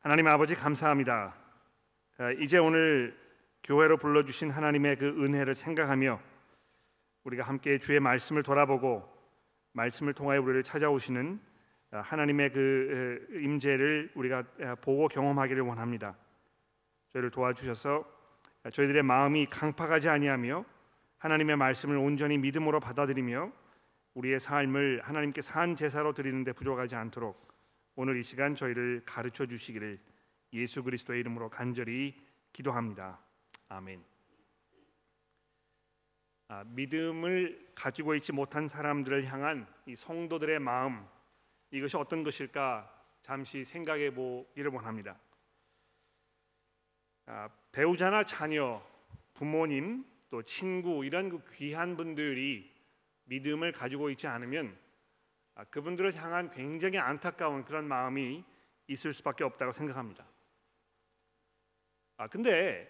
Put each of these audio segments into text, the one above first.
하나님 아버지 감사합니다. 아, 이제 오늘 교회로 불러주신 하나님의 그 은혜를 생각하며 우리가 함께 주의 말씀을 돌아보고 말씀을 통하여 우리를 찾아오시는 아, 하나님의 그 임재를 우리가 아, 보고 경험하기를 원합니다. 저희를 도와주셔서 저희들의 마음이 강팍하지 아니하며 하나님의 말씀을 온전히 믿음으로 받아들이며 우리의 삶을 하나님께 산 제사로 드리는데 부족하지 않도록 오늘 이 시간 저희를 가르쳐 주시기를 예수 그리스도의 이름으로 간절히 기도합니다. 아멘. 아, 믿음을 가지고 있지 못한 사람들을 향한 이 성도들의 마음 이것이 어떤 것일까 잠시 생각해 보기를 원합니다. 아, 배우자나 자녀, 부모님 또 친구 이런 그 귀한 분들이 믿음을 가지고 있지 않으면 아, 그분들을 향한 굉장히 안타까운 그런 마음이 있을 수밖에 없다고 생각합니다. 아 근데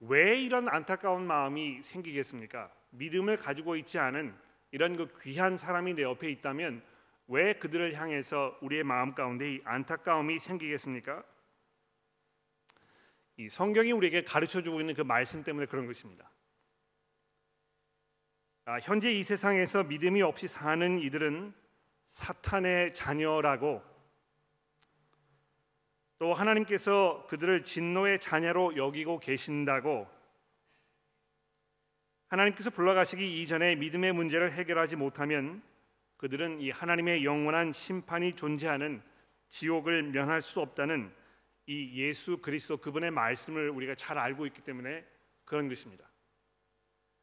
왜 이런 안타까운 마음이 생기겠습니까? 믿음을 가지고 있지 않은 이런 그 귀한 사람이 내 옆에 있다면 왜 그들을 향해서 우리의 마음 가운데 이 안타까움이 생기겠습니까? 이 성경이 우리에게 가르쳐 주고 있는 그 말씀 때문에 그런 것입니다. 아, 현재 이 세상에서 믿음이 없이 사는 이들은 사탄의 자녀라고 또 하나님께서 그들을 진노의 자녀로 여기고 계신다고 하나님께서 불러가시기 이전에 믿음의 문제를 해결하지 못하면 그들은 이 하나님의 영원한 심판이 존재하는 지옥을 면할 수 없다는 이 예수 그리스도 그분의 말씀을 우리가 잘 알고 있기 때문에 그런 것입니다.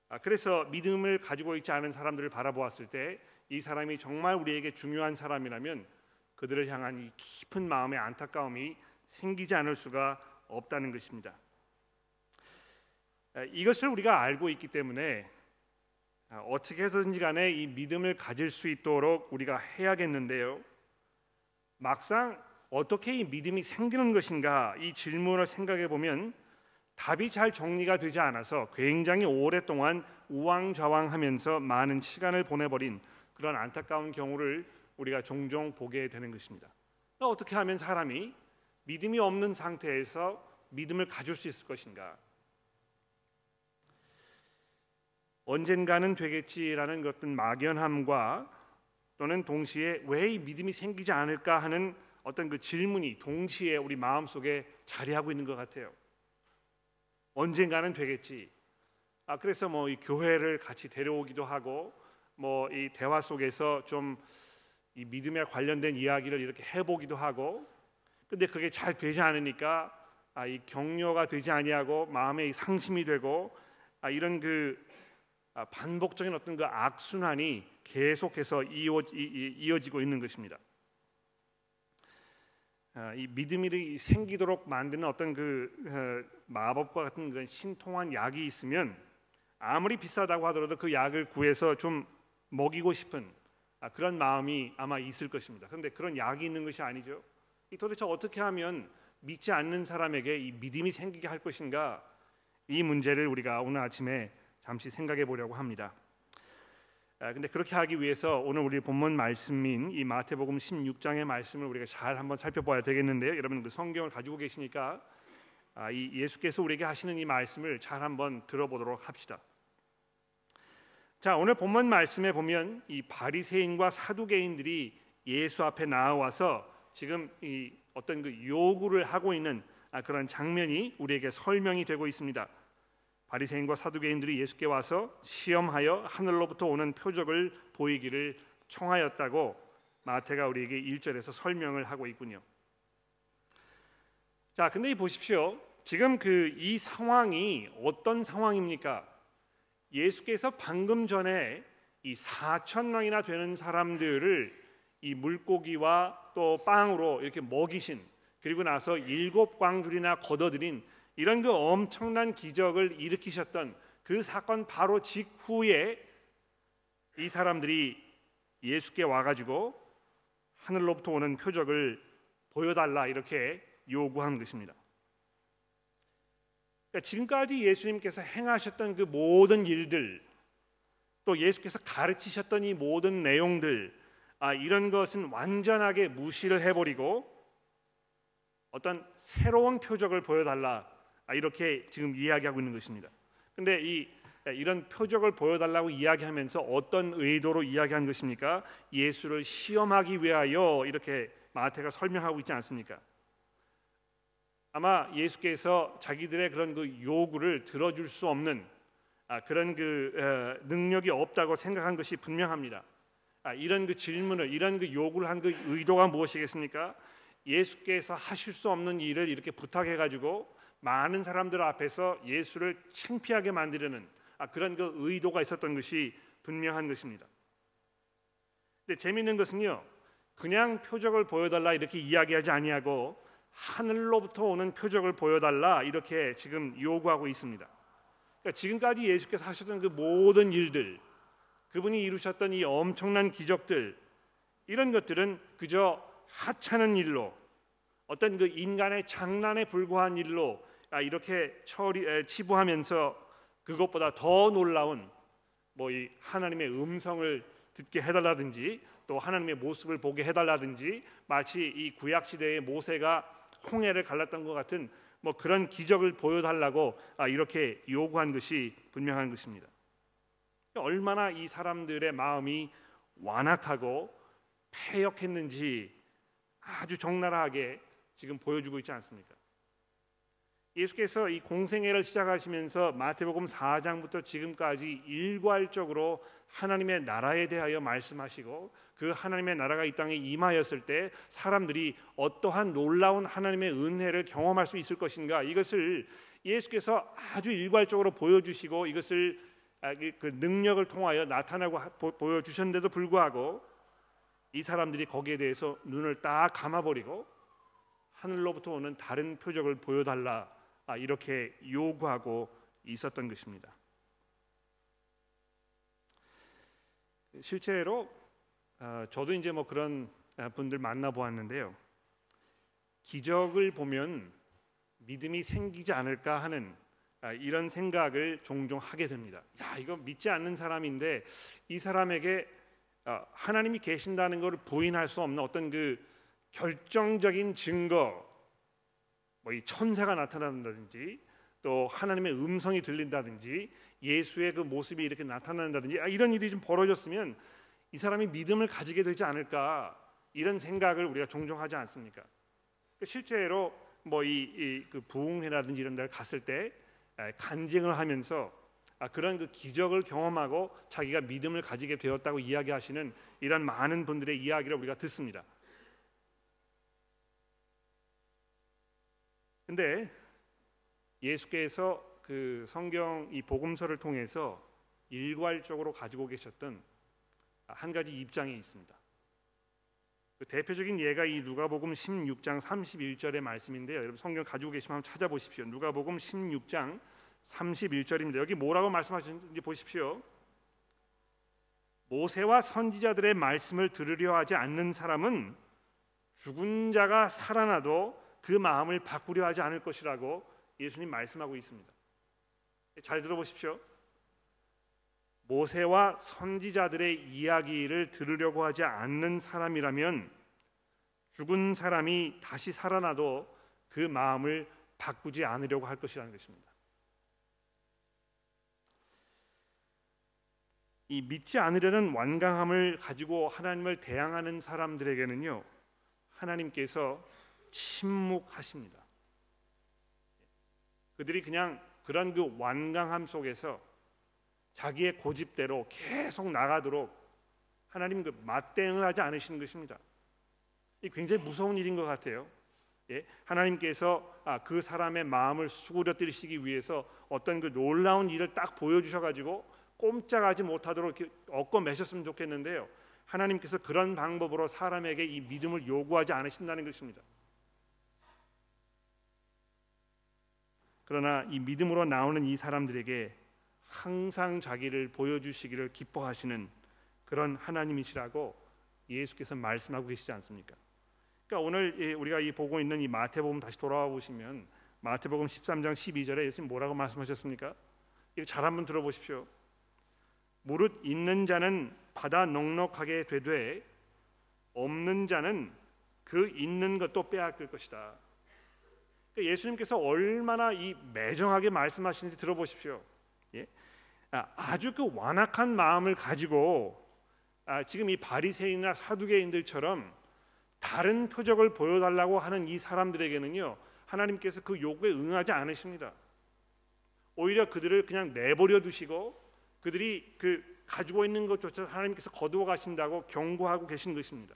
아, 그래서 믿음을 가지고 있지 않은 사람들을 바라보았을 때 이 사람이 정말 우리에게 중요한 사람이라면 그들을 향한 이 깊은 마음의 안타까움이 생기지 않을 수가 없다는 것입니다. 이것을 우리가 알고 있기 때문에 아, 어떻게 해서든지 간에 이 믿음을 가질 수 있도록 우리가 해야겠는데요. 막상 어떻게 이 믿음이 생기는 것인가 이 질문을 생각해 보면 답이 잘 정리가 되지 않아서 굉장히 오랫동안 우왕좌왕하면서 많은 시간을 보내버린 그런 안타까운 경우를 우리가 종종 보게 되는 것입니다. 어떻게 하면 사람이 믿음이 없는 상태에서 믿음을 가질 수 있을 것인가? 언젠가는 되겠지라는 어떤 막연함과 또는 동시에 왜 이 믿음이 생기지 않을까 하는 어떤 그 질문이 동시에 우리 마음 속에 자리하고 있는 것 같아요. 언젠가는 되겠지. 아 그래서 뭐 이 교회를 같이 데려오기도 하고 뭐 이 대화 속에서 좀 이 믿음에 관련된 이야기를 이렇게 해보기도 하고 근데 그게 잘 되지 않으니까 아, 이 격려가 되지 아니하고 마음에 상심이 되고 아, 이런 그 아, 반복적인 어떤 그 악순환이 계속해서 이어, 이어지고 있는 것입니다. 아, 이 믿음이 생기도록 만드는 어떤 그 어, 마법과 같은 그런 신통한 약이 있으면 아무리 비싸다고 하더라도 그 약을 구해서 좀 먹이고 싶은 아, 그런 마음이 아마 있을 것입니다. 그런데 그런 약이 있는 것이 아니죠. 도대체 어떻게 하면 믿지 않는 사람에게 이 믿음이 생기게 할 것인가? 이 문제를 우리가 오늘 아침에 잠시 생각해 보려고 합니다. 아, 근데 그렇게 하기 위해서 오늘 우리 본문 말씀인 이 마태복음 16장의 말씀을 우리가 잘 한번 살펴봐야 되겠는데요. 여러분 그 성경을 가지고 계시니까 아, 이 예수께서 우리에게 하시는 이 말씀을 잘 한번 들어보도록 합시다. 자 오늘 본문 말씀에 보면 이 바리새인과 사두개인들이 예수 앞에 나와서 지금 이 어떤 그 요구를 하고 있는 아, 그런 장면이 우리에게 설명이 되고 있습니다. 바리새인과 사두개인들이 예수께 와서 시험하여 하늘로부터 오는 표적을 보이기를 청하였다고 마태가 우리에게 1절에서 설명을 하고 있군요. 자, 근데 이 보십시오. 지금 그 이 상황이 어떤 상황입니까? 예수께서 방금 전에 이 4천 명이나 되는 사람들을 이 물고기와 또 빵으로 이렇게 먹이신 그리고 나서 일곱 광줄이나 걷어들인 이런 그 엄청난 기적을 일으키셨던 그 사건 바로 직후에 이 사람들이 예수께 와가지고 하늘로부터 오는 표적을 보여달라 이렇게 요구한 것입니다. 그러니까 지금까지 예수님께서 행하셨던 그 모든 일들 또 예수께서 가르치셨던 이 모든 내용들 아, 이런 것은 완전하게 무시를 해버리고 어떤 새로운 표적을 보여달라 아, 이렇게 지금 이야기하고 있는 것입니다. 근데 이 이런 표적을 보여달라고 이야기하면서 어떤 의도로 이야기한 것입니까? 예수를 시험하기 위하여 이렇게 마태가 설명하고 있지 않습니까? 아마 예수께서 자기들의 그런 그 요구를 들어줄 수 없는 아, 그런 그 어, 능력이 없다고 생각한 것이 분명합니다. 아, 이런 그 질문을 이런 그 요구를 한 그 의도가 무엇이겠습니까? 예수께서 하실 수 없는 일을 이렇게 부탁해 가지고 많은 사람들 앞에서 예수를 창피하게 만들려는 아, 그런 그 의도가 있었던 것이 분명한 것입니다. 근데 재미있는 것은요, 그냥 표적을 보여달라 이렇게 이야기하지 아니하고 하늘로부터 오는 표적을 보여달라 이렇게 지금 요구하고 있습니다. 그러니까 지금까지 예수께서 하셨던 그 모든 일들, 그분이 이루셨던 이 엄청난 기적들, 이런 것들은 그저 하찮은 일로 어떤 그 인간의 장난에 불과한 일로 아, 이렇게 처리 치부하면서 그것보다 더 놀라운 뭐 이 하나님의 음성을 듣게 해달라든지 또 하나님의 모습을 보게 해달라든지 마치 이 구약 시대의 모세가 홍해를 갈랐던 것 같은 뭐 그런 기적을 보여달라고 아, 이렇게 요구한 것이 분명한 것입니다. 얼마나 이 사람들의 마음이 완악하고 패역했는지 아주 적나라하게 지금 보여주고 있지 않습니까? 예수께서 이 공생애를 시작하시면서 마태복음 4장부터 지금까지 일괄적으로 하나님의 나라에 대하여 말씀하시고 그 하나님의 나라가 이 땅에 임하였을 때 사람들이 어떠한 놀라운 하나님의 은혜를 경험할 수 있을 것인가 이것을 예수께서 아주 일괄적으로 보여주시고 이것을 아, 그 능력을 통하여 나타나고 보여주셨는데도 불구하고 이 사람들이 거기에 대해서 눈을 딱 감아버리고 하늘로부터 오는 다른 표적을 보여달라 아, 이렇게 요구하고 있었던 것입니다. 실제로 어, 저도 이제 뭐 그런 분들 만나 보았는데요. 기적을 보면 믿음이 생기지 않을까 하는 아, 이런 생각을 종종 하게 됩니다. 야 이거 믿지 않는 사람인데 이 사람에게 어, 하나님이 계신다는 것을 부인할 수 없는 어떤 그 결정적인 증거, 뭐 이 천사가 나타난다든지 또 하나님의 음성이 들린다든지 예수의 그 모습이 이렇게 나타난다든지 아, 이런 일이 좀 벌어졌으면 이 사람이 믿음을 가지게 되지 않을까 이런 생각을 우리가 종종 하지 않습니까? 실제로 뭐이그 부흥회라든지 이런 데를 갔을 때 간증을 하면서 아, 그런 그 기적을 경험하고 자기가 믿음을 가지게 되었다고 이야기하시는 이런 많은 분들의 이야기를 우리가 듣습니다. 근데 예수께서 그 성경 이 복음서를 통해서 일괄적으로 가지고 계셨던 한 가지 입장이 있습니다. 그 대표적인 예가 이 누가복음 16장 31절의 말씀인데요. 여러분 성경 가지고 계시면 한번 찾아보십시오. 누가복음 16장 31절입니다. 여기 뭐라고 말씀하셨는지 보십시오. 모세와 선지자들의 말씀을 들으려 하지 않는 사람은 죽은 자가 살아나도 그 마음을 바꾸려 하지 않을 것이라고 예수님 말씀하고 있습니다. 잘 들어보십시오. 모세와 선지자들의 이야기를 들으려고 하지 않는 사람이라면 죽은 사람이 다시 살아나도 그 마음을 바꾸지 않으려고 할 것이라는 것입니다. 이 믿지 않으려는 완강함을 가지고 하나님을 대항하는 사람들에게는요 하나님께서 침묵하십니다. 그들이 그냥 그런 그 완강함 속에서 자기의 고집대로 계속 나가도록 하나님 그 맞대응을 하지 않으시는 것입니다. 이 굉장히 무서운 일인 것 같아요. 예? 하나님께서 아, 그 사람의 마음을 수그러뜨리시기 위해서 어떤 그 놀라운 일을 딱 보여주셔가지고 꼼짝하지 못하도록 이렇게 얻고 매셨으면 좋겠는데요. 하나님께서 그런 방법으로 사람에게 이 믿음을 요구하지 않으신다는 것입니다. 그러나 이 믿음으로 나오는 이 사람들에게 항상 자기를 보여주시기를 기뻐하시는 그런 하나님이시라고 예수께서 말씀하고 계시지 않습니까? 그러니까 오늘 우리가 이 보고 있는 이 마태복음 다시 돌아와 보시면 마태복음 13장 12절에 예수님 뭐라고 말씀하셨습니까? 이거 잘 한번 들어보십시오. 무릇 있는 자는 받아 넉넉하게 되되 없는 자는 그 있는 것도 빼앗길 것이다. 그러니까 예수님께서 얼마나 이 매정하게 말씀하시는지 들어보십시오. 예? 아, 주 그 완악한 마음을 가지고 아, 지금 이 바리새인이나 사두개인들처럼 다른 표적을 보여달라고 하는 이 사람들에게는요 하나님께서 그 요구에 응하지 않으십니다. 오히려 그들을 그냥 내버려 두시고 그들이 그 가지고 있는 것조차 하나님께서 거두어 가신다고 경고하고 계신 것입니다.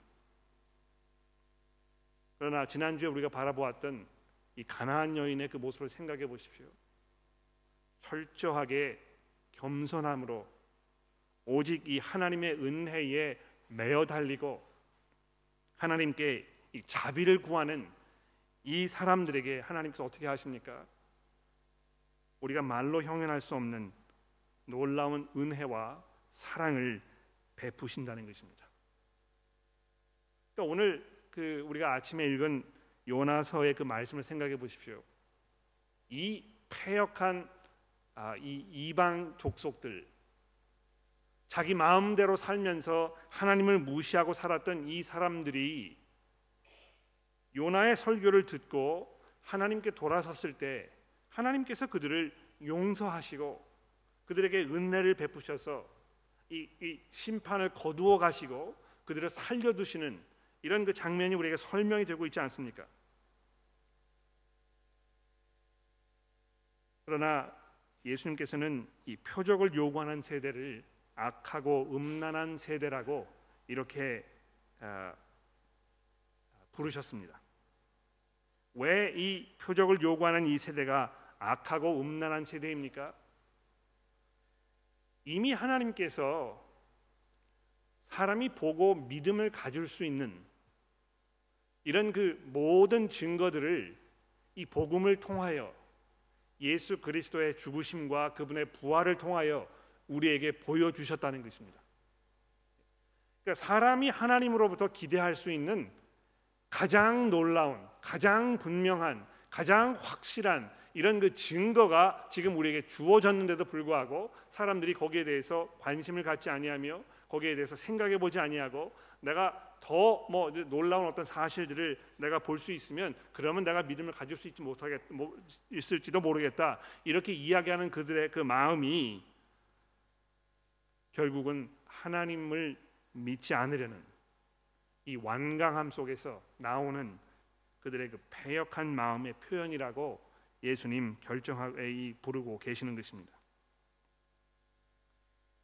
그러나 지난주에 우리가 바라보았던 이 가나안 여인의 그 모습을 생각해 보십시오. 철저하게 겸손함으로 오직 이 하나님의 은혜에 매어 달리고 하나님께 이 자비를 구하는 이 사람들에게 하나님께서 어떻게 하십니까? 우리가 말로 형용할 수 없는 놀라운 은혜와 사랑을 베푸신다는 것입니다. 그러니까 오늘 그 우리가 아침에 읽은 요나서의 그 말씀을 생각해 보십시오. 이 폐역한 아, 이 이방 족속들 자기 마음대로 살면서 하나님을 무시하고 살았던 이 사람들이 요나의 설교를 듣고 하나님께 돌아섰을 때 하나님께서 그들을 용서하시고 그들에게 은혜를 베푸셔서 이, 이 심판을 거두어 가시고 그들을 살려두시는 이런 그 장면이 우리에게 설명이 되고 있지 않습니까? 그러나 예수님께서는 이 표적을 요구하는 세대를 악하고 음란한 세대라고 이렇게 어, 부르셨습니다. 왜 이 표적을 요구하는 이 세대가 악하고 음란한 세대입니까? 이미 하나님께서 사람이 보고 믿음을 가질 수 있는 이런 그 모든 증거들을 이 복음을 통하여 예수 그리스도의 죽으심과 그분의 부활을 통하여 우리에게 보여 주셨다는 것입니다. 그러니까 사람이 하나님으로부터 기대할 수 있는 가장 놀라운, 가장 분명한, 가장 확실한 이런 그 증거가 지금 우리에게 주어졌는데도 불구하고 사람들이 거기에 대해서 관심을 갖지 아니하며 거기에 대해서 생각해 보지 아니하고 내가 더 뭐 놀라운 어떤 사실들을 내가 볼 수 있으면 그러면 내가 믿음을 가질 수 있지 못하겠 뭐 있을지도 모르겠다. 이렇게 이야기하는 그들의 그 마음이 결국은 하나님을 믿지 않으려는 이 완강함 속에서 나오는 그들의 그 패역한 마음의 표현이라고 예수님 결정하고 부르고 계시는 것입니다.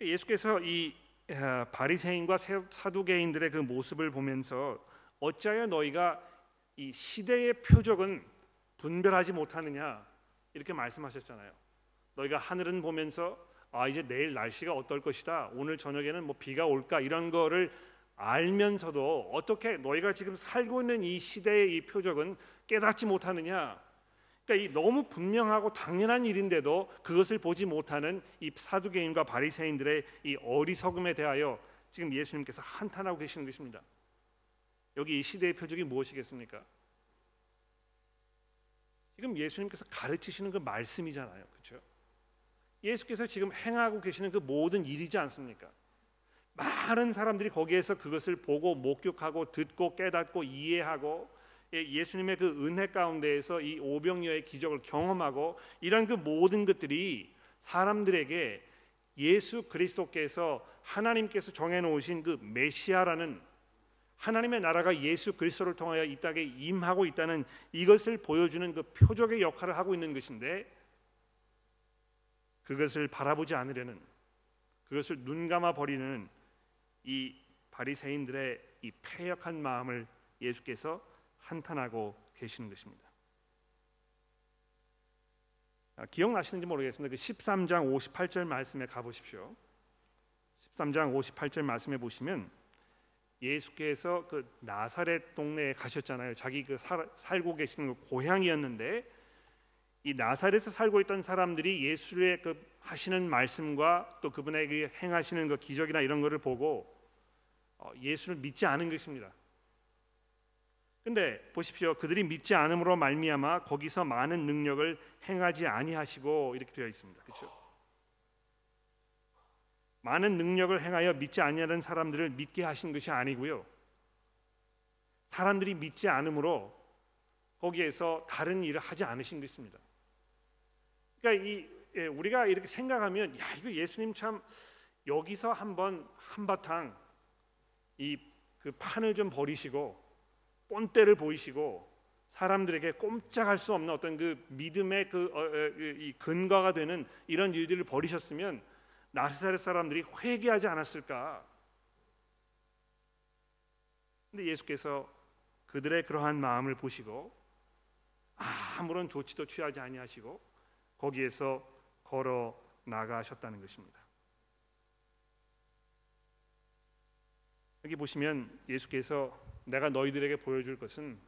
예수께서 이 어, 바리새인과 사두개인들의 그 모습을 보면서 어찌하여 너희가 이 시대의 표적은 분별하지 못하느냐 이렇게 말씀하셨잖아요. 너희가 하늘은 보면서 아 이제 내일 날씨가 어떨 것이다. 오늘 저녁에는 뭐 비가 올까 이런 거를 알면서도 어떻게 너희가 지금 살고 있는 이 시대의 이 표적은 깨닫지 못하느냐? 그러니까 이 너무 분명하고 당연한 일인데도 그것을 보지 못하는 이 사두개인과 바리새인들의 이 어리석음에 대하여 지금 예수님께서 한탄하고 계시는 것입니다. 여기 이 시대의 표적이 무엇이겠습니까? 지금 예수님께서 가르치시는 그 말씀이잖아요. 그렇죠? 예수께서 지금 행하고 계시는 그 모든 일이지 않습니까? 많은 사람들이 거기에서 그것을 보고 목격하고 듣고 깨닫고 이해하고 예, 예수님의 그 은혜 가운데에서 이 오병이어의 기적을 경험하고 이런 그 모든 것들이 사람들에게 예수 그리스도께서 하나님께서 정해 놓으신 그 메시아라는 하나님의 나라가 예수 그리스도를 통하여 이 땅에 임하고 있다는 이것을 보여주는 그 표적의 역할을 하고 있는 것인데 그것을 바라보지 않으려는 그것을 눈 감아 버리는 이 바리새인들의 이 패역한 마음을 예수께서 한탄하고 계시는 것입니다. 아, 기억나시는지 모르겠습니다. 그 13장 58절 말씀에 가 보십시오. 13장 58절 말씀에 보시면 예수께서 그 나사렛 동네에 가셨잖아요. 자기 그 살, 살고 계시는 그 고향이었는데 이 나사렛에 살고 있던 사람들이 예수의 그 하시는 말씀과 또 그분의 그 행하시는 그 기적이나 이런 것을 보고 어, 예수를 믿지 않은 것입니다. 근데 보십시오. 그들이 믿지 않음으로 말미암아 거기서 많은 능력을 행하지 아니하시고 이렇게 되어 있습니다. 그렇죠? 많은 능력을 행하여 믿지 아니하는 사람들을 믿게 하신 것이 아니고요. 사람들이 믿지 않음으로 거기에서 다른 일을 하지 않으신 것입니다. 그러니까 이 예, 우리가 이렇게 생각하면 야 이거 예수님 참 여기서 한번 한바탕 이 그 판을 좀 버리시고 본때를 보이시고 사람들에게 꼼짝할 수 없는 어떤 그 믿음의 그이 어, 어 근거가 되는 이런 일들을 벌이셨으면 나사렛 사람들이 회개하지 않았을까? 근데 예수께서 그들의 그러한 마음을 보시고 아무런 조치도 취하지 아니하시고 거기에서 걸어 나가셨다는 것입니다. 여기 보시면 예수께서 내가 너희들에게 보여줄 것은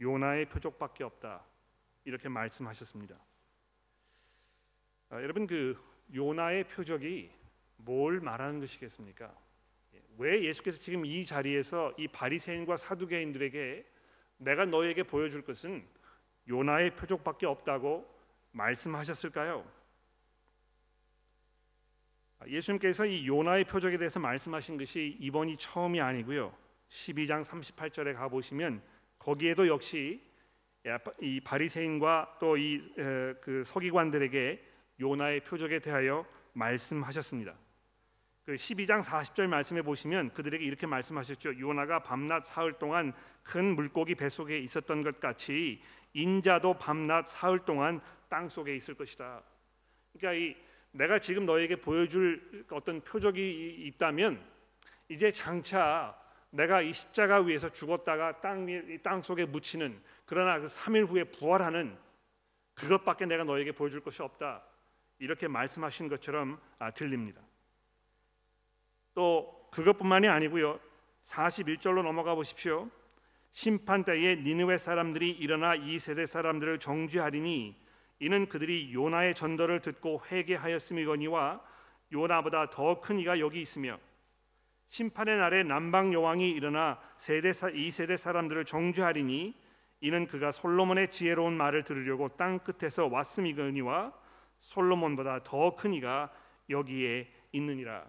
요나의 표적밖에 없다 이렇게 말씀하셨습니다. 아, 여러분 그 요나의 표적이 뭘 말하는 것이겠습니까? 왜 예수께서 지금 이 자리에서 이 바리새인과 사두개인들에게 내가 너에게 보여줄 것은 요나의 표적밖에 없다고 말씀하셨을까요? 예수님께서 이 요나의 표적에 대해서 말씀하신 것이 이번이 처음이 아니고요. 12장 38절에 가 보시면 거기에도 역시 이 바리새인과 또 이 그 서기관들에게 요나의 표적에 대하여 말씀하셨습니다. 그 12장 40절 말씀해 보시면 그들에게 이렇게 말씀하셨죠. 요나가 밤낮 사흘 동안 큰 물고기 뱃속에 있었던 것 같이 인자도 밤낮 사흘 동안 땅 속에 있을 것이다. 그러니까 이 내가 지금 너에게 보여줄 어떤 표적이 있다면 이제 장차 내가 이 십자가 위에서 죽었다가 땅, 땅 속에 묻히는 그러나 그 3일 후에 부활하는 그것밖에 내가 너에게 보여줄 것이 없다. 이렇게 말씀하신 것처럼 아, 들립니다. 또 그것뿐만이 아니고요. 41절로 넘어가 보십시오. 심판 때에 니느웨 사람들이 일어나 이 세대 사람들을 정죄하리니 이는 그들이 요나의 전도를 듣고 회개하였음이거니와 요나보다 더 큰 이가 여기 있으며 심판의 날에 남방 여왕이 일어나 세대 이 세대 사람들을 정죄하리니 이는 그가 솔로몬의 지혜로운 말을 들으려고 땅 끝에서 왔음이거니와 솔로몬보다 더 큰 이가 여기에 있느니라.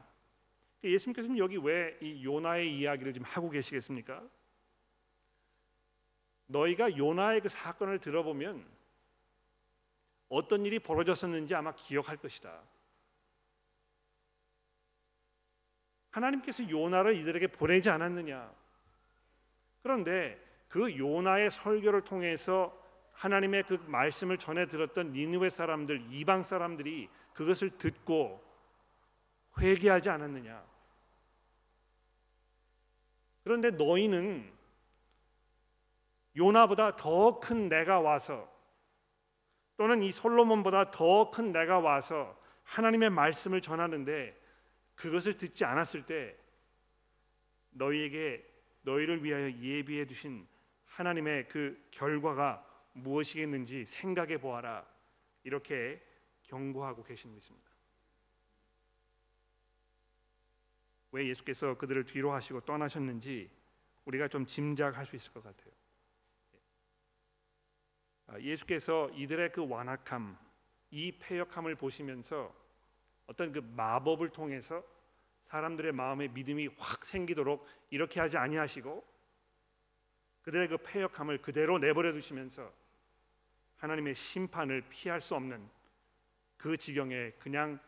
예수님께서는 여기 왜 이 요나의 이야기를 지금 하고 계시겠습니까? 너희가 요나의 그 사건을 들어보면 어떤 일이 벌어졌었는지 아마 기억할 것이다. 하나님께서 요나를 이들에게 보내지 않았느냐? 그런데 그 요나의 설교를 통해서 하나님의 그 말씀을 전해 들었던 니느웨 사람들, 이방 사람들이 그것을 듣고 회개하지 않았느냐? 그런데 너희는 요나보다 더 큰 내가 와서 또는 이 솔로몬보다 더 큰 내가 와서 하나님의 말씀을 전하는데 그것을 듣지 않았을 때 너희에게 너희를 위하여 예비해 두신 하나님의 그 결과가 무엇이겠는지 생각해 보아라. 이렇게 경고하고 계신 것입니다. 왜 예수께서 그들을 뒤로 하시고 떠나셨는지 우리가 좀 짐작할 수 있을 것 같아요. 아, 예수께서 이들의 그 완악함, 이 패역함을 보시면서 어떤 그 마법을 통해서 사람들의 마음에 믿음이 확 생기도록 이렇게 하지 아니하시고 그들의 그 패역함을 그대로 내버려 두시면서 하나님의 심판을 피할 수 없는 그 지경에 그냥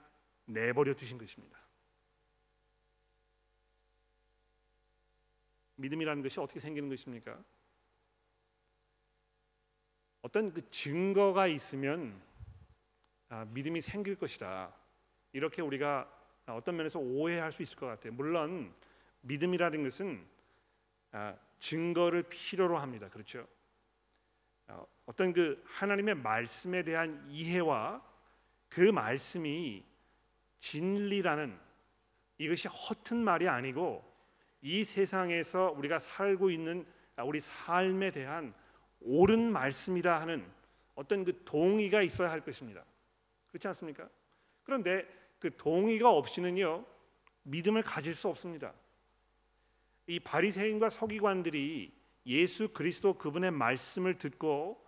내버려 두신 것입니다. 믿음이라는 것이 어떻게 생기는 것입니까? 어떤 그 증거가 있으면 아, 믿음이 생길 것이다. 이렇게 우리가 어떤 면에서 오해할 수 있을 것 같아요. 물론 믿음이라는 것은 아, 증거를 필요로 합니다. 그렇죠? 아, 어떤 그 하나님의 말씀에 대한 이해와 그 말씀이 진리라는 이것이 허튼 말이 아니고 이 세상에서 우리가 살고 있는 우리 삶에 대한 옳은 말씀이라 하는 어떤 그 동의가 있어야 할 것입니다. 그렇지 않습니까? 그런데 그 동의가 없이는요 믿음을 가질 수 없습니다. 이 바리새인과 서기관들이 예수 그리스도 그분의 말씀을 듣고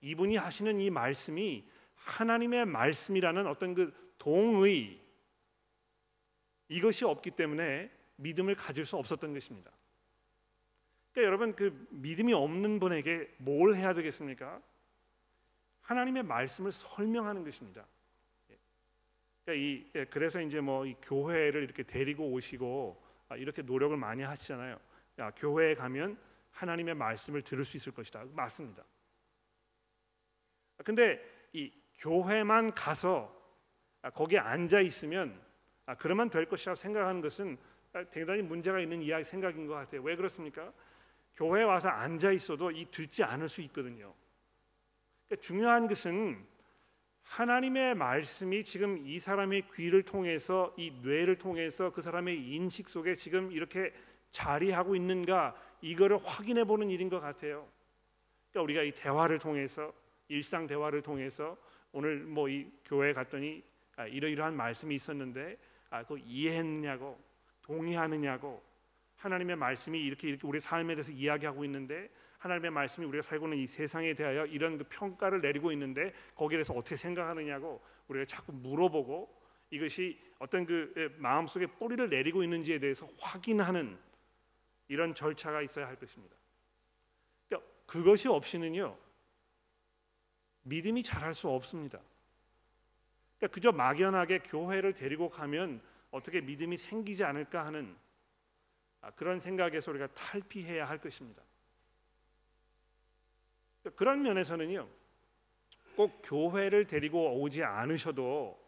이분이 하시는 이 말씀이 하나님의 말씀이라는 어떤 그 동의 이것이 없기 때문에 믿음을 가질 수 없었던 것입니다. 그러니까 여러분 그 믿음이 없는 분에게 뭘 해야 되겠습니까? 하나님의 말씀을 설명하는 것입니다. 그러니까 이 예, 그래서 이제 뭐 이 교회를 이렇게 데리고 오시고 아, 이렇게 노력을 많이 하시잖아요. 야, 교회에 가면 하나님의 말씀을 들을 수 있을 것이다. 맞습니다. 근데 이 교회만 가서 아, 거기에 앉아 있으면 아, 그러면 될 것이라고 생각하는 것은 대단히 문제가 있는 이야기 생각인 것 같아요. 왜 그렇습니까? 교회에 와서 앉아 있어도 이 듣지 않을 수 있거든요. 그러니까 중요한 것은 하나님의 말씀이 지금 이 사람의 귀를 통해서 이 뇌를 통해서 그 사람의 인식 속에 지금 이렇게 자리하고 있는가 이거를 확인해 보는 일인 것 같아요. 그러니까 우리가 이 대화를 통해서 일상 대화를 통해서 오늘 뭐 이 교회 갔더니 아, 이러이러한 말씀이 있었는데 아, 그 이해했느냐고 동의하느냐고 하나님의 말씀이 이렇게 이렇게 우리 삶에 대해서 이야기하고 있는데 하나님의 말씀이 우리가 살고 있는 이 세상에 대하여 이런 그 평가를 내리고 있는데 거기에 대해서 어떻게 생각하느냐고 우리가 자꾸 물어보고 이것이 어떤 그 마음속에 뿌리를 내리고 있는지에 대해서 확인하는 이런 절차가 있어야 할 것입니다. 그러니까 그것이 없이는요 믿음이 자랄 수 없습니다. 그러니까 그저 막연하게 교회를 데리고 가면 어떻게 믿음이 생기지 않을까 하는 아, 그런 생각에서 우리가 탈피해야 할 것입니다. 그런 면에서는요, 꼭 교회를 데리고 오지 않으셔도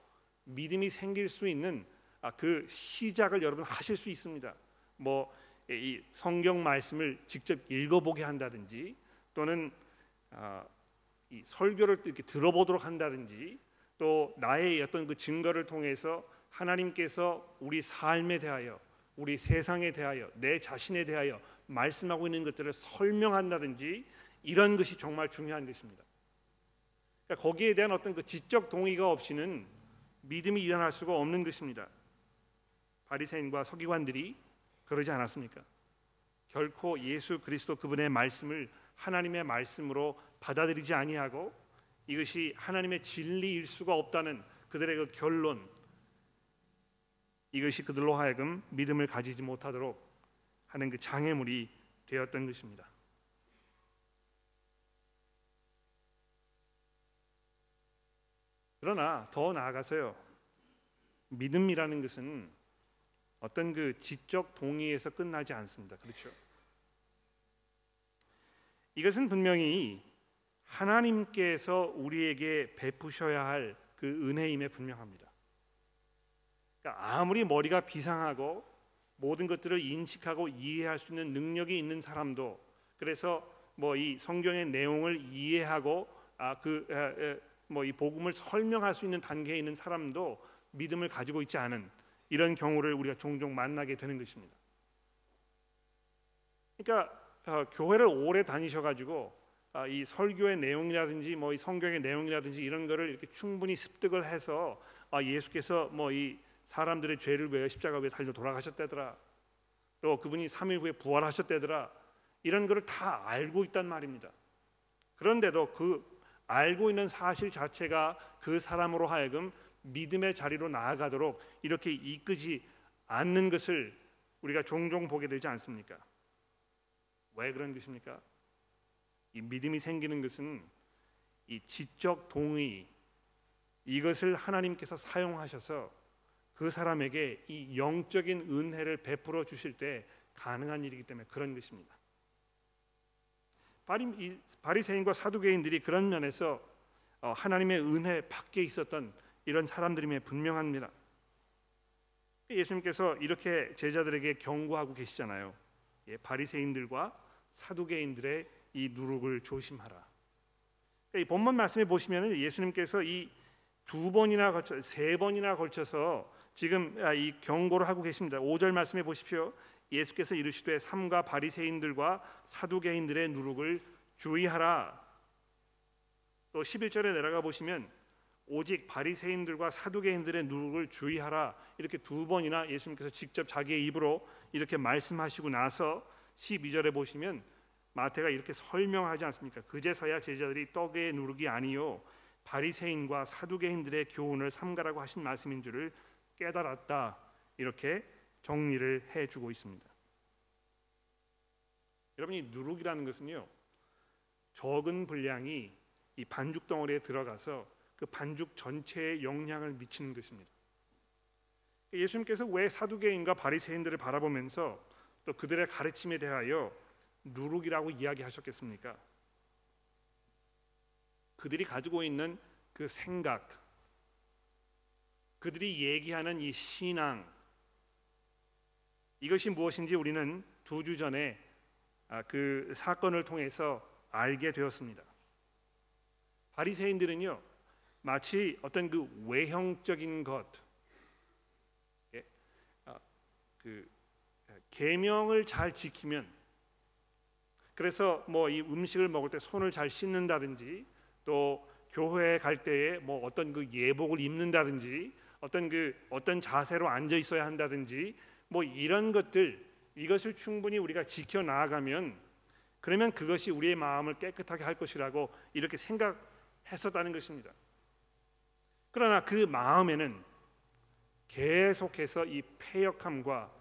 믿음이 생길 수 있는 아, 그 시작을 여러분 하실 수 있습니다. 뭐 이 성경 말씀을 직접 읽어보게 한다든지 또는 아, 이 설교를 이렇게 들어보도록 한다든지 또 나의 어떤 그 증거를 통해서 하나님께서 우리 삶에 대하여 우리 세상에 대하여 내 자신에 대하여 말씀하고 있는 것들을 설명한다든지 이런 것이 정말 중요한 것입니다. 그러니까 거기에 대한 어떤 그 지적 동의가 없이는 믿음이 일어날 수가 없는 것입니다. 바리새인과 서기관들이 그러지 않았습니까? 결코 예수 그리스도 그분의 말씀을 하나님의 말씀으로 받아들이지 아니하고 이것이 하나님의 진리일 수가 없다는 그들의 그 결론 이것이 그들로 하여금 믿음을 가지지 못하도록 하는 그 장애물이 되었던 것입니다. 그러나 더 나아가서요. 믿음이라는 것은 어떤 그 지적 동의에서 끝나지 않습니다. 그렇죠? 이것은 분명히 하나님께서 우리에게 베푸셔야 할 그 은혜임에 분명합니다. 그러니까 아무리 머리가 비상하고 모든 것들을 인식하고 이해할 수 있는 능력이 있는 사람도 그래서 뭐 이 성경의 내용을 이해하고 아그 뭐 이 복음을 설명할 수 있는 단계에 있는 사람도 믿음을 가지고 있지 않은 이런 경우를 우리가 종종 만나게 되는 것입니다. 그러니까 어, 교회를 오래 다니셔가지고 아, 이 설교의 내용이라든지 뭐 이 성경의 내용이라든지 이런 거를 이렇게 충분히 습득을 해서 아, 예수께서 뭐 이 사람들의 죄를 위해 십자가 위에 달려 돌아가셨다더라. 또 그분이 3일 후에 부활하셨다더라. 이런 거를 다 알고 있단 말입니다. 그런데도 그 알고 있는 사실 자체가 그 사람으로 하여금 믿음의 자리로 나아가도록 이렇게 이끄지 않는 것을 우리가 종종 보게 되지 않습니까? 왜 그런 것입니까? 이 믿음이 생기는 것은 이 지적 동의 이것을 하나님께서 사용하셔서 그 사람에게 이 영적인 은혜를 베풀어 주실 때 가능한 일이기 때문에 그런 것입니다. 바리, 바리새인과 사두개인들이 그런 면에서 어, 하나님의 은혜 밖에 있었던 이런 사람들임에 분명합니다. 예수님께서 이렇게 제자들에게 경고하고 계시잖아요. 예, 바리새인들과 사두개인들의 이 누룩을 조심하라. 이 본문 말씀에 보시면 예수님께서 이 두 번이나 걸쳐 세 번이나 걸쳐서 지금 아, 이 경고를 하고 계십니다. 5절 말씀해 보십시오. 예수께서 이르시되 삼가 바리새인들과 사두개인들의 누룩을 주의하라. 또 11절에 내려가 보시면 오직 바리새인들과 사두개인들의 누룩을 주의하라. 이렇게 두 번이나 예수님께서 직접 자기의 입으로 이렇게 말씀하시고 나서 12절에 보시면 마태가 이렇게 설명하지 않습니까? 그제서야 제자들이 떡의 누룩이 아니요 바리새인과 사두개인들의 교훈을 삼가라고 하신 말씀인 줄을 깨달았다. 이렇게 정리를 해주고 있습니다. 여러분 이 누룩이라는 것은요 적은 분량이 이 반죽 덩어리에 들어가서 그 반죽 전체에 영향을 미치는 것입니다. 예수님께서 왜 사두개인과 바리새인들을 바라보면서 또 그들의 가르침에 대하여 누룩이라고 이야기하셨겠습니까? 그들이 가지고 있는 그 생각, 그들이 얘기하는 이 신앙, 이것이 무엇인지 우리는 두 주 전에 아, 그 사건을 통해서 알게 되었습니다. 바리새인들은요 마치 어떤 그 외형적인 것, 예, 아, 그 계명을 잘 지키면 그래서 뭐 이 음식을 먹을 때 손을 잘 씻는다든지 또 교회에 갈 때에 뭐 어떤 그 예복을 입는다든지 어떤 그 어떤 자세로 앉아 있어야 한다든지 뭐 이런 것들 이것을 충분히 우리가 지켜 나아가면 그러면 그것이 우리의 마음을 깨끗하게 할 것이라고 이렇게 생각했었다는 것입니다. 그러나 그 마음에는 계속해서 이 패역함과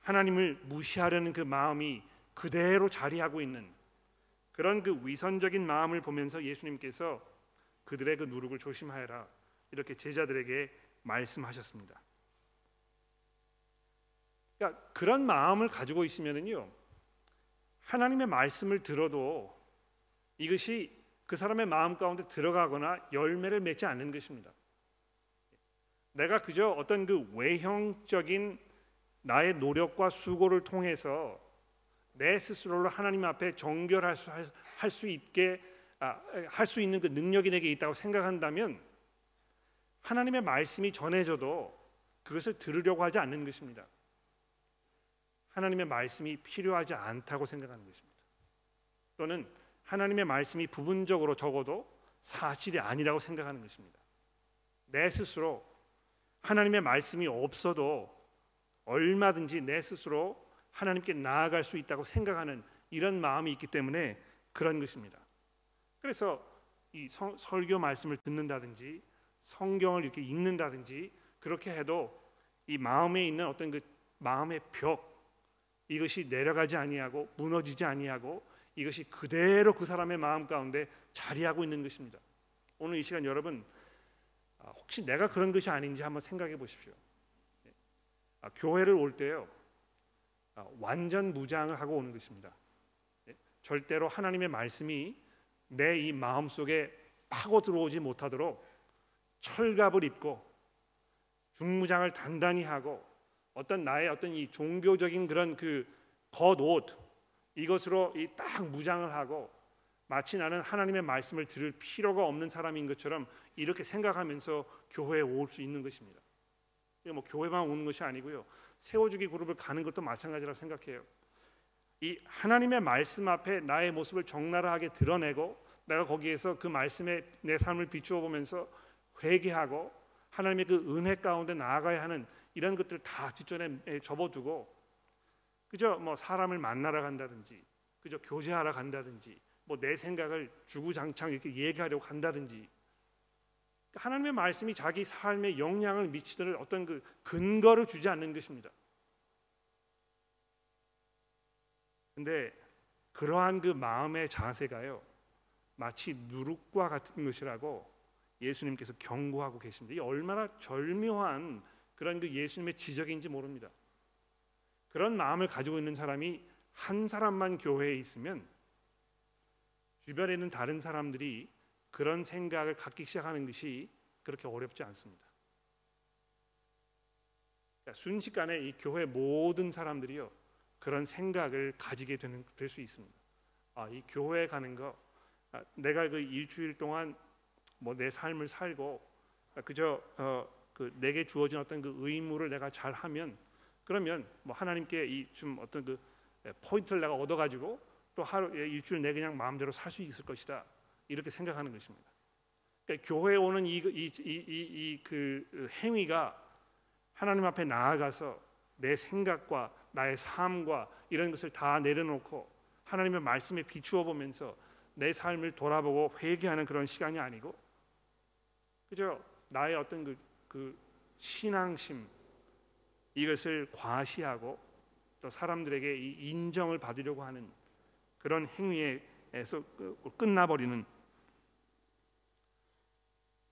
하나님을 무시하려는 그 마음이 그대로 자리하고 있는 그런 그 위선적인 마음을 보면서 예수님께서 그들의 그 누룩을 조심하여라 이렇게 제자들에게 말씀하셨습니다. 그러니까 그런 마음을 가지고 있으면은요 하나님의 말씀을 들어도 이것이 그 사람의 마음 가운데 들어가거나 열매를 맺지 않는 것입니다. 내가 그저 어떤 그 외형적인 나의 노력과 수고를 통해서 내 스스로를 하나님 앞에 정결할 수, 할 수 있게 아, 할수 있는 그 능력이 내게 있다고 생각한다면 하나님의 말씀이 전해져도 그것을 들으려고 하지 않는 것입니다. 하나님의 말씀이 필요하지 않다고 생각하는 것입니다. 또는 하나님의 말씀이 부분적으로 적어도 사실이 아니라고 생각하는 것입니다. 내 스스로 하나님의 말씀이 없어도 얼마든지 내 스스로 하나님께 나아갈 수 있다고 생각하는 이런 마음이 있기 때문에 그런 것입니다. 그래서 이 성, 설교 말씀을 듣는다든지 성경을 이렇게 읽는다든지 그렇게 해도 이 마음에 있는 어떤 그 마음의 벽 이것이 내려가지 아니하고 무너지지 아니하고 이것이 그대로 그 사람의 마음 가운데 자리하고 있는 것입니다. 오늘 이 시간 여러분 아, 혹시 내가 그런 것이 아닌지 한번 생각해 보십시오. 아, 교회를 올 때요 아, 완전 무장을 하고 오는 것입니다. 예, 절대로 하나님의 말씀이 내 이 마음 속에 파고 들어오지 못하도록 철갑을 입고 중무장을 단단히 하고 어떤 나의 어떤 이 종교적인 그런 그 겉옷 이것으로 이 딱 무장을 하고 마치 나는 하나님의 말씀을 들을 필요가 없는 사람인 것처럼 이렇게 생각하면서 교회에 올 수 있는 것입니다. 뭐 교회만 오는 것이 아니고요. 세워주기 그룹을 가는 것도 마찬가지라고 생각해요. 이 하나님의 말씀 앞에 나의 모습을 적나라하게 드러내고 내가 거기에서 그 말씀에 내 삶을 비추어 보면서 회개하고 하나님의 그 은혜 가운데 나아가야 하는 이런 것들 다 뒷전에 접어두고 그저 뭐 사람을 만나러 간다든지 그저 교제하러 간다든지 뭐 내 생각을 주구장창 이렇게 얘기하려고 간다든지 하나님의 말씀이 자기 삶에 영향을 미치는 어떤 그 근거를 주지 않는 것입니다. 근데 그러한 그 마음의 자세가요 마치 누룩과 같은 것이라고 예수님께서 경고하고 계십니다. 이 얼마나 절묘한 그런 그 예수님의 지적인지 모릅니다. 그런 마음을 가지고 있는 사람이 한 사람만 교회에 있으면 주변에 있는 다른 사람들이 그런 생각을 갖기 시작하는 것이 그렇게 어렵지 않습니다. 순식간에 이 교회 모든 사람들이요 그런 생각을 가지게 되는 될 수 있습니다. 아, 이 교회 가는 거 아, 내가 그 일주일 동안 뭐 내 삶을 살고 아, 그저 어, 그 내게 주어진 어떤 그 의무를 내가 잘 하면 그러면 뭐 하나님께 이 좀 어떤 그 예, 포인트를 내가 얻어 가지고 또 하루 예, 일주일 내 그냥 마음대로 살 수 있을 것이다. 이렇게 생각하는 것입니다. 그러니까 교회에 오는 이이 이 그 행위가 하나님 앞에 나아가서 내 생각과 나의 삶과 이런 것을 다 내려놓고 하나님의 말씀에 비추어 보면서 내 삶을 돌아보고 회개하는 그런 시간이 아니고 그저 나의 어떤 그, 그 신앙심 이것을 과시하고 또 사람들에게 이 인정을 받으려고 하는 그런 행위에서 끝나버리는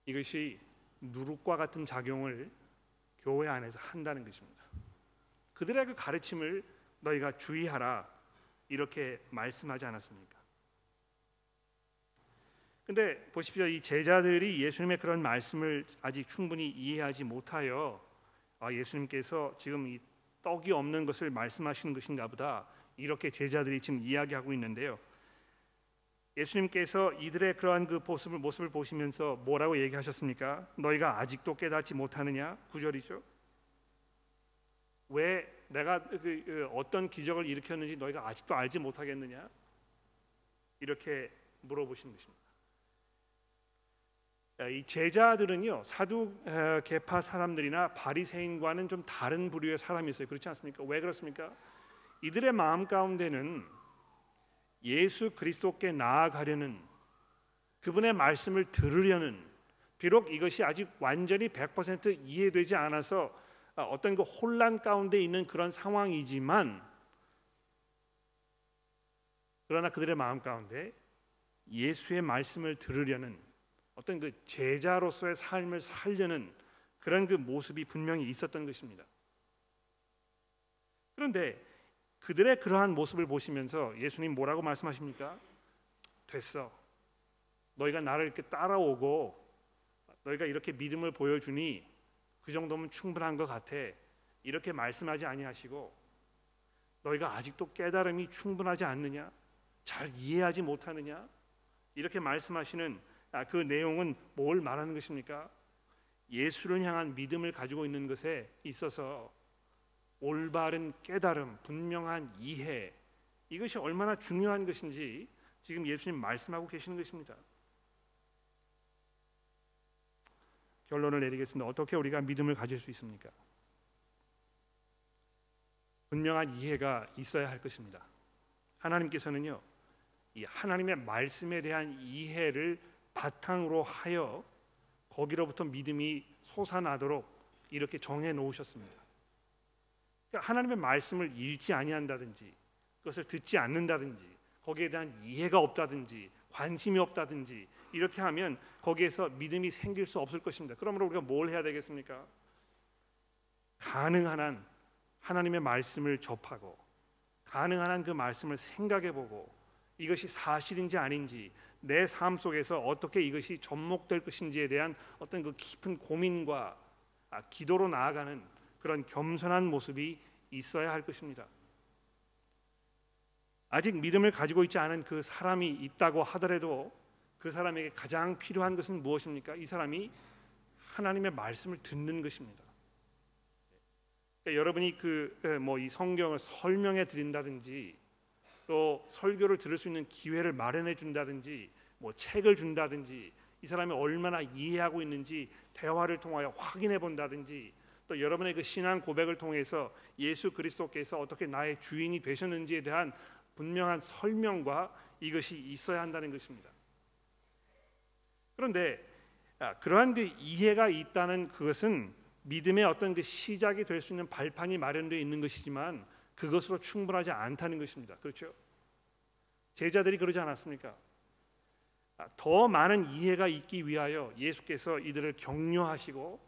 이것이 누룩과 같은 작용을 교회 안에서 한다는 것입니다. 그들의 그 가르침을 너희가 주의하라 이렇게 말씀하지 않았습니까? 근데 보십시오. 이 제자들이 예수님의 그런 말씀을 아직 충분히 이해하지 못하여 아, 예수님께서 지금 이 떡이 없는 것을 말씀하시는 것인가 보다 이렇게 제자들이 지금 이야기하고 있는데요. 예수님께서 이들의 그러한 그 모습을 모습을 보시면서 뭐라고 얘기하셨습니까? 너희가 아직도 깨닫지 못하느냐? 구절이죠. 왜 내가 그, 그 어떤 기적을 일으켰는지 너희가 아직도 알지 못하겠느냐? 이렇게 물어보신 것입니다. 이 제자들은요 사두 개파 사람들이나 바리새인과는 좀 다른 부류의 사람이었어요. 그렇지 않습니까? 왜 그렇습니까? 이들의 마음 가운데는 예수 그리스도께 나아가려는 그분의 말씀을 들으려는 비록 이것이 아직 완전히 100% 이해되지 않아서 어떤 그 혼란 가운데 있는 그런 상황이지만 그러나 그들의 마음 가운데 예수의 말씀을 들으려는 어떤 그 제자로서의 삶을 살려는 그런 그 모습이 분명히 있었던 것입니다. 그런데 그들의 그러한 모습을 보시면서 예수님 뭐라고 말씀하십니까? 됐어. 너희가 나를 이렇게 따라오고 너희가 이렇게 믿음을 보여주니 그 정도면 충분한 것 같아. 이렇게 말씀하지 아니하시고 너희가 아직도 깨달음이 충분하지 않느냐? 잘 이해하지 못하느냐? 이렇게 말씀하시는 아, 그 내용은 뭘 말하는 것입니까? 예수를 향한 믿음을 가지고 있는 것에 있어서 올바른 깨달음, 분명한 이해 이것이 얼마나 중요한 것인지 지금 예수님 말씀하고 계시는 것입니다. 결론을 내리겠습니다. 어떻게 우리가 믿음을 가질 수 있습니까? 분명한 이해가 있어야 할 것입니다. 하나님께서는요, 이 하나님의 말씀에 대한 이해를 바탕으로 하여 거기로부터 믿음이 솟아나도록 이렇게 정해 놓으셨습니다. 그러니까 하나님의 말씀을 읽지 아니한다든지 그것을 듣지 않는다든지 거기에 대한 이해가 없다든지 관심이 없다든지 이렇게 하면 거기에서 믿음이 생길 수 없을 것입니다. 그러므로 우리가 뭘 해야 되겠습니까? 가능한 한 하나님의 말씀을 접하고 가능한 한 그 말씀을 생각해 보고 이것이 사실인지 아닌지 내 삶 속에서 어떻게 이것이 접목될 것인지에 대한 어떤 그 깊은 고민과 아, 기도로 나아가는 그런 겸손한 모습이 있어야 할 것입니다. 아직 믿음을 가지고 있지 않은 그 사람이 있다고 하더라도 그 사람에게 가장 필요한 것은 무엇입니까? 이 사람이 하나님의 말씀을 듣는 것입니다. 그러니까 여러분이 그 뭐 이 성경을 설명해 드린다든지 또 설교를 들을 수 있는 기회를 마련해 준다든지 뭐 책을 준다든지 이 사람이 얼마나 이해하고 있는지 대화를 통하여 확인해 본다든지 또 여러분의 그 신앙 고백을 통해서 예수 그리스도께서 어떻게 나의 주인이 되셨는지에 대한 분명한 설명과 이것이 있어야 한다는 것입니다. 그런데 아, 그러한 그 이해가 있다는 그것은 믿음의 어떤 그 시작이 될 수 있는 발판이 마련되어 있는 것이지만 그것으로 충분하지 않다는 것입니다. 그렇죠? 제자들이 그러지 않았습니까? 아, 더 많은 이해가 있기 위하여 예수께서 이들을 격려하시고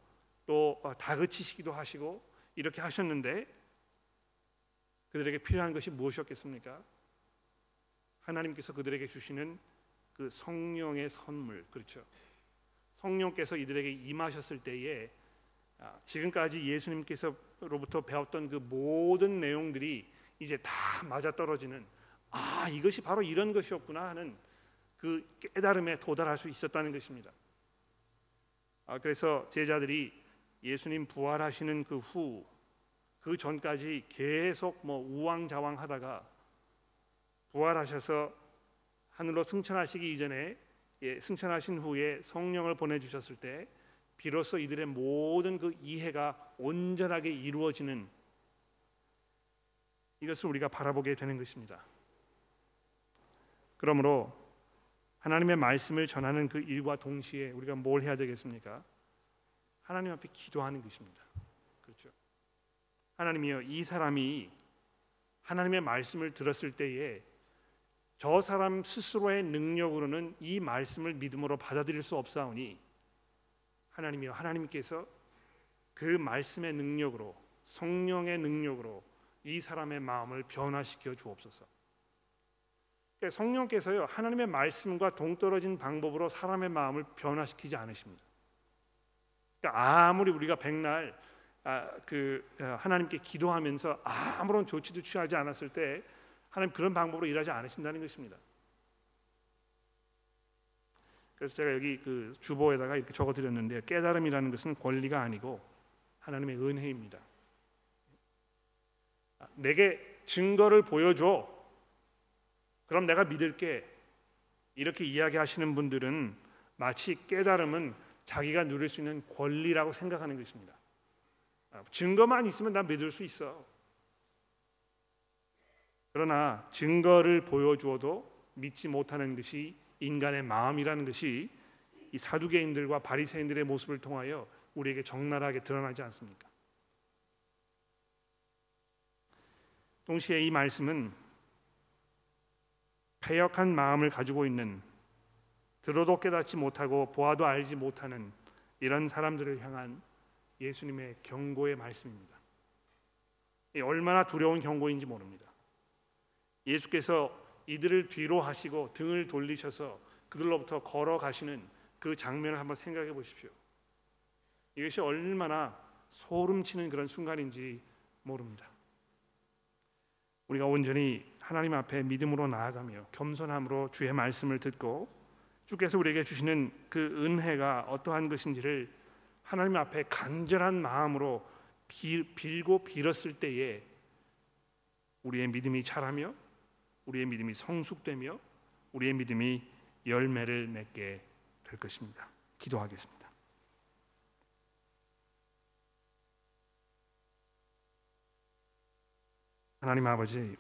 또 어, 다그치시기도 하시고 이렇게 하셨는데 그들에게 필요한 것이 무엇이었겠습니까? 하나님께서 그들에게 주시는 그 성령의 선물 그렇죠. 성령께서 이들에게 임하셨을 때에 아, 지금까지 예수님께서 로부터 배웠던 그 모든 내용들이 이제 다 맞아 떨어지는 아 이것이 바로 이런 것이었구나 하는 그 깨달음에 도달할 수 있었다는 것입니다. 아, 그래서 제자들이 예수님 부활하시는 그 후그 전까지 계속 뭐 우왕좌왕하다가 부활하셔서 하늘로 승천하시기 이전에 예, 승천하신 후에 성령을 보내주셨을 때 비로소 이들의 모든 그 이해가 온전하게 이루어지는 이것을 우리가 바라보게 되는 것입니다. 그러므로 하나님의 말씀을 전하는 그 일과 동시에 우리가 뭘 해야 되겠습니까? 하나님 앞에 기도하는 것입니다. 그렇죠? 하나님이여 이 사람이 하나님의 말씀을 들었을 때에 저 사람 스스로의 능력으로는 이 말씀을 믿음으로 받아들일 수 없사오니 하나님이여 하나님께서 그 말씀의 능력으로 성령의 능력으로 이 사람의 마음을 변화시켜 주옵소서. 그러니까 성령께서요 하나님의 말씀과 동떨어진 방법으로 사람의 마음을 변화시키지 않으십니다. 그러니까 아무리 우리가 백날 아, 그 아, 하나님께 기도하면서 아무런 조치도 취하지 않았을 때 하나님 그런 방법으로 일하지 않으신다는 것입니다. 그래서 제가 여기 그 주보에다가 이렇게 적어드렸는데 깨달음이라는 것은 권리가 아니고 하나님의 은혜입니다. 아, 내게 증거를 보여줘. 그럼 내가 믿을게. 이렇게 이야기하시는 분들은 마치 깨달음은 자기가 누릴 수 있는 권리라고 생각하는 것입니다. 아, 증거만 있으면 난 믿을 수 있어. 그러나 증거를 보여주어도 믿지 못하는 것이 인간의 마음이라는 것이 이 사두개인들과 바리새인들의 모습을 통하여 우리에게 적나라하게 드러나지 않습니까? 동시에 이 말씀은 패역한 마음을 가지고 있는 들어도 깨닫지 못하고 보아도 알지 못하는 이런 사람들을 향한 예수님의 경고의 말씀입니다. 얼마나 두려운 경고인지 모릅니다. 예수께서 이들을 뒤로 하시고 등을 돌리셔서 그들로부터 걸어가시는 그 장면을 한번 생각해 보십시오. 이것이 얼마나 소름치는 그런 순간인지 모릅니다. 우리가 온전히 하나님 앞에 믿음으로 나아가며 겸손함으로 주의 말씀을 듣고 주께서 우리에게 주시는 그 은혜가 어떠한 것인지를 하나님 앞에 간절한 마음으로 빌고 빌었을 때에 우리의 믿음이 자라며 우리의 믿음이 성숙되며 우리의 믿음이 열매를 맺게 될 것입니다. 기도하겠습니다. 하나님 아버지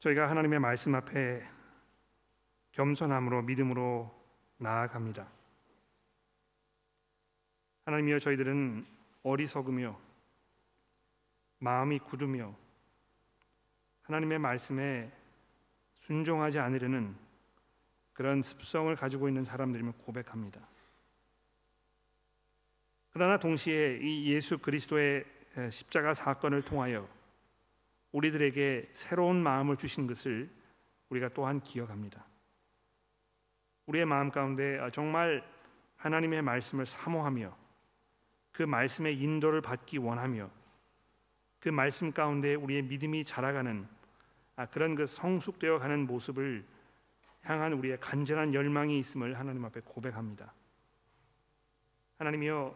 저희가 하나님의 말씀 앞에 겸손함으로 믿음으로 나아갑니다. 하나님이여 저희들은 어리석으며 마음이 굳으며 하나님의 말씀에 순종하지 않으려는 그런 습성을 가지고 있는 사람들임을 고백합니다. 그러나 동시에 이 예수 그리스도의 십자가 사건을 통하여 우리들에게 새로운 마음을 주신 것을 우리가 또한 기억합니다. 우리의 마음 가운데 정말 하나님의 말씀을 사모하며 그 말씀의 인도를 받기 원하며 그 말씀 가운데 우리의 믿음이 자라가는 아, 그런 그 성숙되어 가는 모습을 향한 우리의 간절한 열망이 있음을 하나님 앞에 고백합니다. 하나님이여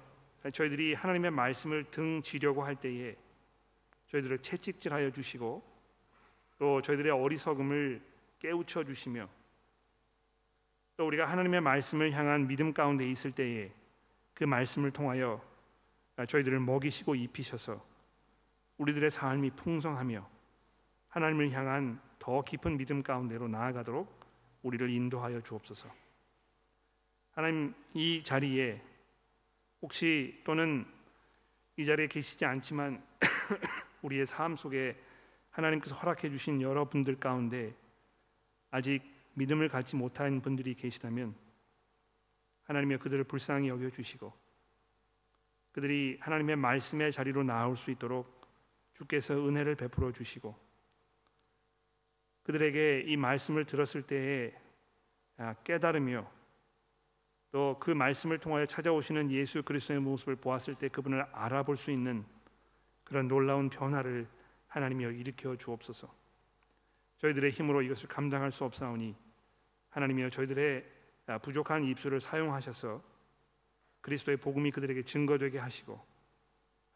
저희들이 하나님의 말씀을 등지려고 할 때에 저희들을 채찍질하여 주시고 또 저희들의 어리석음을 깨우쳐 주시며 또 우리가 하나님의 말씀을 향한 믿음 가운데 있을 때에 그 말씀을 통하여 저희들을 먹이시고 입히셔서 우리들의 삶이 풍성하며 하나님을 향한 더 깊은 믿음 가운데로 나아가도록 우리를 인도하여 주옵소서. 하나님 이 자리에 혹시 또는 이 자리에 계시지 않지만 우리의 삶 속에 하나님께서 허락해 주신 여러분들 가운데 아직 믿음을 갖지 못한 분들이 계시다면 하나님여 그들을 불쌍히 여겨 주시고 그들이 하나님의 말씀의 자리로 나올 수 있도록 주께서 은혜를 베풀어 주시고 그들에게 이 말씀을 들었을 때에 아, 깨달으며 또 그 말씀을 통하여 찾아오시는 예수 그리스도의 모습을 보았을 때 그분을 알아볼 수 있는 그런 놀라운 변화를 하나님이여 일으켜 주옵소서. 저희들의 힘으로 이것을 감당할 수 없사오니 하나님이여 저희들의 아, 부족한 입술을 사용하셔서 그리스도의 복음이 그들에게 증거되게 하시고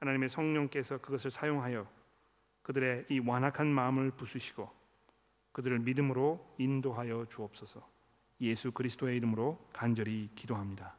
하나님의 성령께서 그것을 사용하여 그들의 이 완악한 마음을 부수시고 그들을 믿음으로 인도하여 주옵소서. 예수 그리스도의 이름으로 간절히 기도합니다.